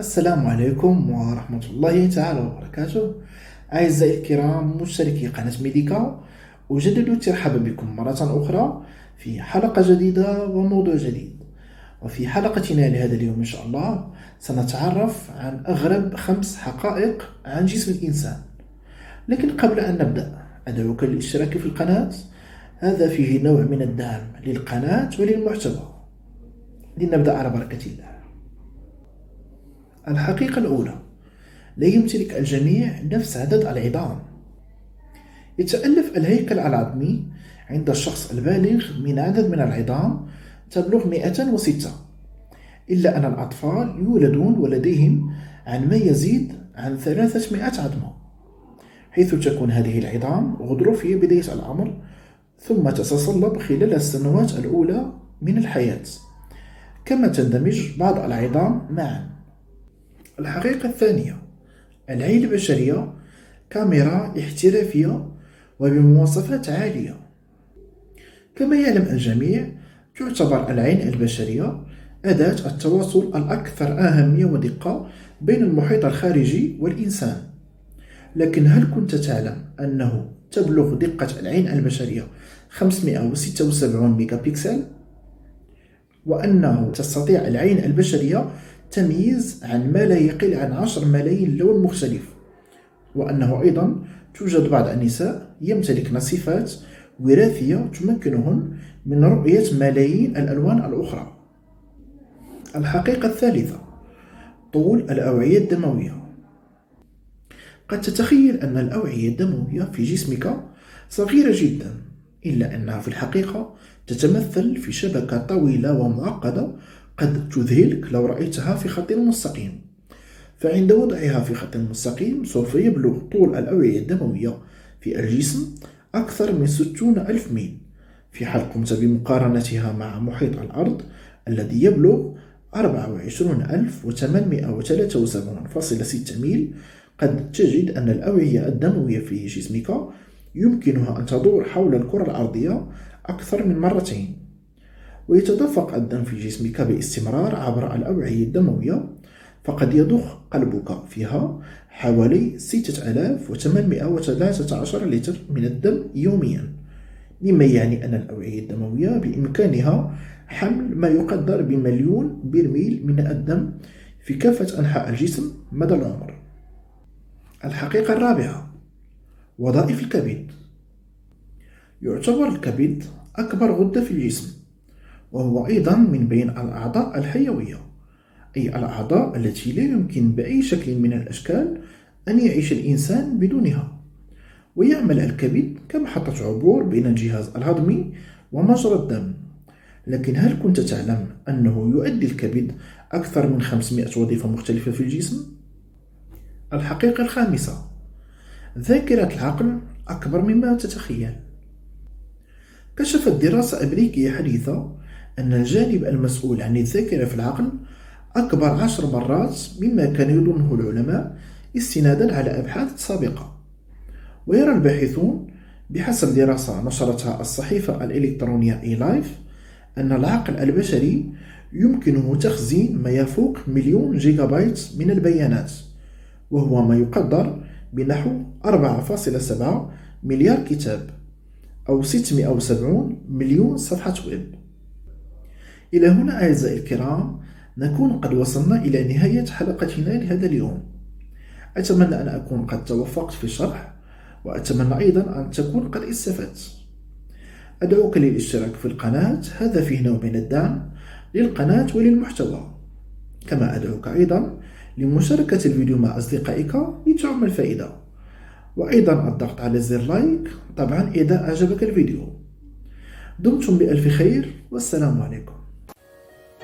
السلام عليكم ورحمة الله تعالى وبركاته. أعزائي الكرام مشتركي قناة ميديكا أجدد الترحاب بكم مرة أخرى في حلقة جديدة وموضوع جديد. وفي حلقتنا لهذا اليوم إن شاء الله سنتعرف عن أغرب خمس حقائق عن جسم الإنسان. لكن قبل أن نبدأ أدعوك للاشتراك في القناة. هذا فيه نوع من الدعم للقناة وللمحتوى. لنبدأ على بركة الله. الحقيقة الأولى. لا يمتلك الجميع نفس عدد العظام يتألف الهيكل العظمي عند الشخص البالغ من عدد من العظام تبلغ 106 إلا أن الأطفال يولدون ولديهم عن ما يزيد عن 300 عظمة. حيث تكون هذه العظام غضروفية بداية الأمر ثم تتصلب خلال السنوات الأولى من الحياة. كما تندمج بعض العظام معا. الحقيقة الثانية العين البشرية كاميرا احترافية وبمواصفات عالية. كما يعلم الجميع تعتبر العين البشرية أداة التواصل الأكثر أهمية ودقة بين المحيط الخارجي والإنسان. لكن هل كنت تعلم أنه تبلغ دقة العين البشرية 576 ميجا بكسل وأنه تستطيع العين البشرية تمييز عن ما لا يقل عن 10 ملايين لون مختلف وأنه أيضا توجد بعض النساء يمتلكن صفات وراثية تمكنهن من رؤية ملايين الألوان الأخرى. الحقيقة الثالثة طول الأوعية الدموية. قد تتخيل أن الأوعية الدموية في جسمك صغيرة جدا إلا أنها في الحقيقة تتمثل في شبكة طويلة ومعقدة قد تذهلك لو رأيتها في خط مستقيم. فعند وضعها في خط مستقيم سوف يبلغ طول الأوعية الدموية في الجسم أكثر من ستون ألف ميل. في حال قمت بمقارنتها مع محيط الأرض الذي يبلغ 24873.6 ميل. قد تجد أن الأوعية الدموية في جسمك يمكنها أن تدور حول الكرة الأرضية أكثر من مرتين. ويتدفق الدم في جسمك باستمرار عبر الأوعية الدموية. فقد يضخ قلبك فيها حوالي 6813 لتر من الدم يوميا مما يعني أن الأوعية الدموية بإمكانها حمل ما يقدر بمليون برميل من الدم في كافة أنحاء الجسم مدى العمر. الحقيقة الرابعة وظائف الكبد. يعتبر الكبد أكبر غدة في الجسم. وهو أيضا من بين الأعضاء الحيوية أي الأعضاء التي لا يمكن بأي شكل من الأشكال أن يعيش الإنسان بدونها. ويعمل الكبد كمحطة عبور بين الجهاز الهضمي ومجرى الدم. لكن هل كنت تعلم أنه يؤدي الكبد أكثر من 500 وظيفة مختلفة في الجسم؟ الحقيقة الخامسة ذاكرة العقل أكبر مما تتخيل. كشفت دراسة أمريكية حديثة أن الجانب المسؤول عن الذاكرة في العقل أكبر عشر مرات مما كان يظنه العلماء استنادا على أبحاث سابقة. ويرى الباحثون بحسب دراسة نشرتها الصحيفة الإلكترونية eLife أن العقل البشري يمكنه تخزين ما يفوق مليون جيجا بايت من البيانات وهو ما يقدر بنحو 4.7 مليار كتاب أو 670 مليون صفحة ويب. إلى هنا أعزائي الكرام نكون قد وصلنا إلى نهاية حلقتنا لهذا اليوم. أتمنى أن أكون قد توفقت في الشرح وأتمنى أيضا أن تكون قد استفدت. أدعوك للاشتراك في القناة هذا فيه نوع من الدعم للقناة وللمحتوى. كما أدعوك أيضا لمشاركة الفيديو مع أصدقائك لتعم الفائدة وأيضا الضغط على زر لايك طبعا إذا أعجبك الفيديو. دمتم بألف خير والسلام عليكم.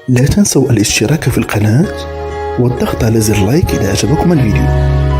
لا تنسوا الاشتراك في القناة والضغط على زر لايك إذا أعجبكم الفيديو.